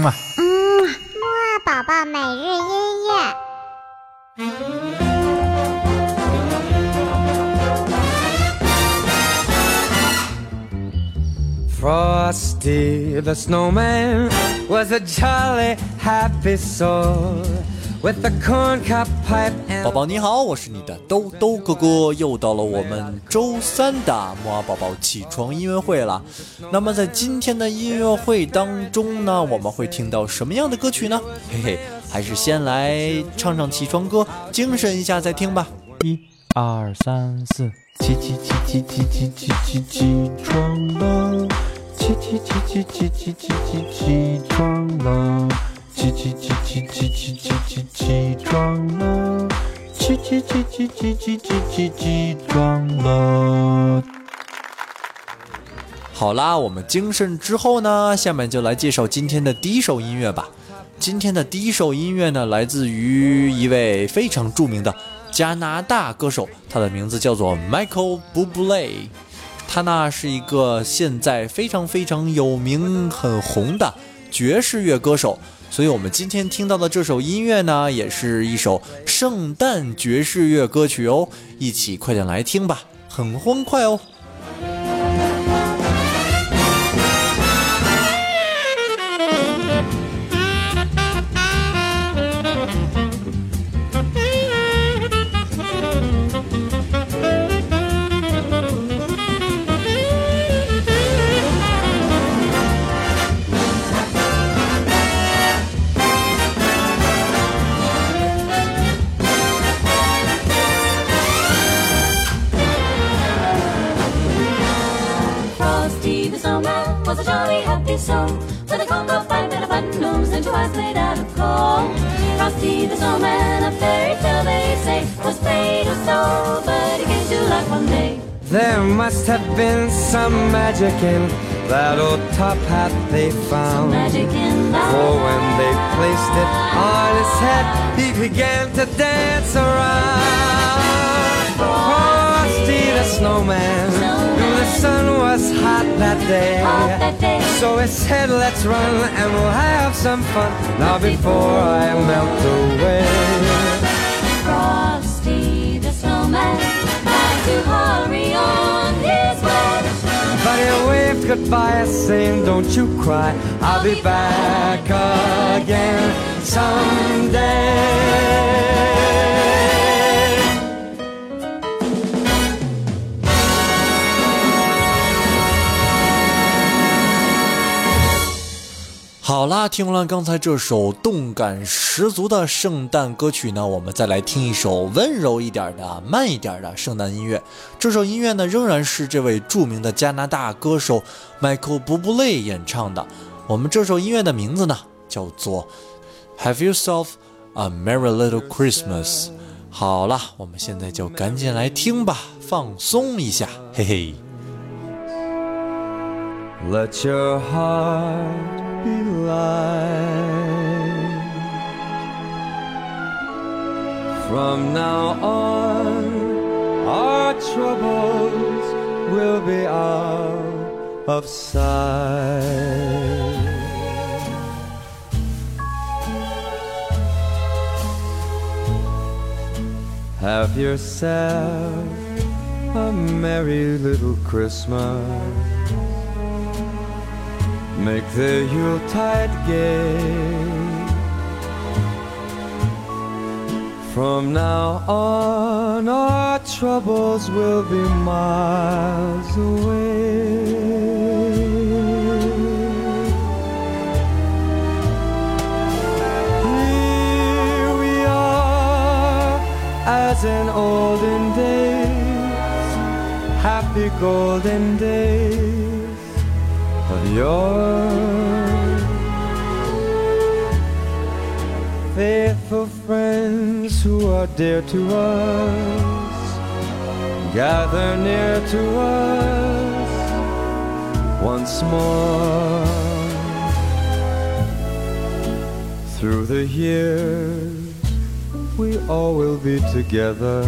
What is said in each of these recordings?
嘛。嗯，木二宝宝每日音乐。Frosty the snowman was a jolly happy soul With a corn cup pipe and 宝宝你好，我是你的兜兜哥哥，又到了我们周三的木儿宝宝起床音乐会了。那么在今天的音乐会当中呢，我们会听到什么样的歌曲呢？嘿嘿，还是先来唱唱起床歌，精神一下再听吧。一、二、三、四，起起起起起起起起起床了，起起起起起起起起起床了，起起起起起起起起起床了，起起起起起起起起起床了。好啦，我们精神之后呢，下面就来介绍今天的第一首音乐吧。今天的第一首音乐呢，来自于一位非常著名的加拿大歌手，他的名字叫做 Michael Bublé。他呢是一个现在非常非常有名、很红的爵士乐歌手，所以我们今天听到的这首音乐呢，也是一首圣诞爵士乐歌曲哦。一起快点来听吧，很欢快哦。The snowman was a jolly happy soul with a cocoa pipe and a button nose and two eyes made out of coal. Frosty the snowman, a fairy tale they say, was made of snow, but he came to life one day. There must have been some magic in that old top hat they found. Magic in. For when they placed it on his head, he began to dance around. Frosty the snowman knew the sun was hot that day. Hot that day. So he said, let's run and we'll have some fun now before I melt away. Frosty the snowman had to hurry on his way. But he waved goodbye, saying, Don't you cry, I'll be back again someday. 啦，听完了刚才这首动感十足的圣诞歌曲呢，我们再来听一首温柔一点的、慢一点的圣诞音乐。这首音乐呢，仍然是这位著名的加拿大歌手 Michael Bublé 演唱的。我们这首音乐的名字呢，叫做《Have Yourself a Merry Little Christmas》。好啦，我们现在就赶紧来听吧，放松一下，嘿嘿。Let your heart light. From now on, our troubles will be out of sight. Have yourself a merry little Christmas. Make the Yuletide gay. From now on, our troubles will be miles away. Here we are, as in olden days, happy golden days yore. Faithful friends who are dear to us, gather near to us once more. Through the years, we all will be together.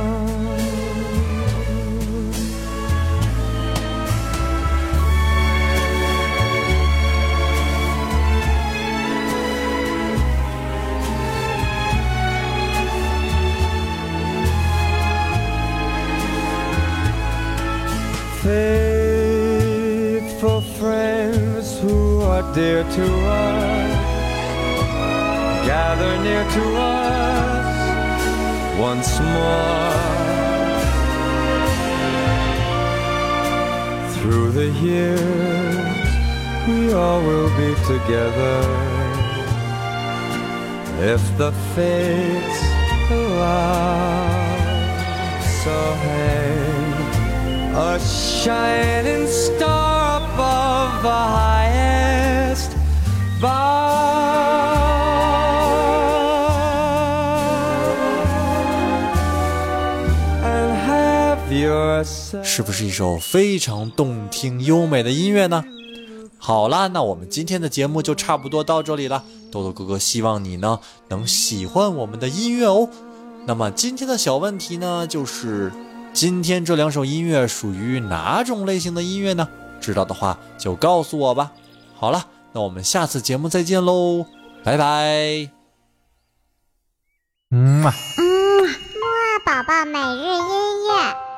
Faithful friends who are dear to us, gather near to us once more. Through the years, we all will be together if the fates allow. So hang a shining star above the highest bough and have yourself 是不是一首非常动听优美的音乐呢？好啦，那我们今天的节目就差不多到这里了。豆豆哥哥希望你呢能喜欢我们的音乐哦。那么今天的小问题呢，就是今天这两首音乐属于哪种类型的音乐呢？知道的话就告诉我吧。好了，那我们下次节目再见喽，拜拜。嗯嘛。嗯，木二宝宝每日音乐。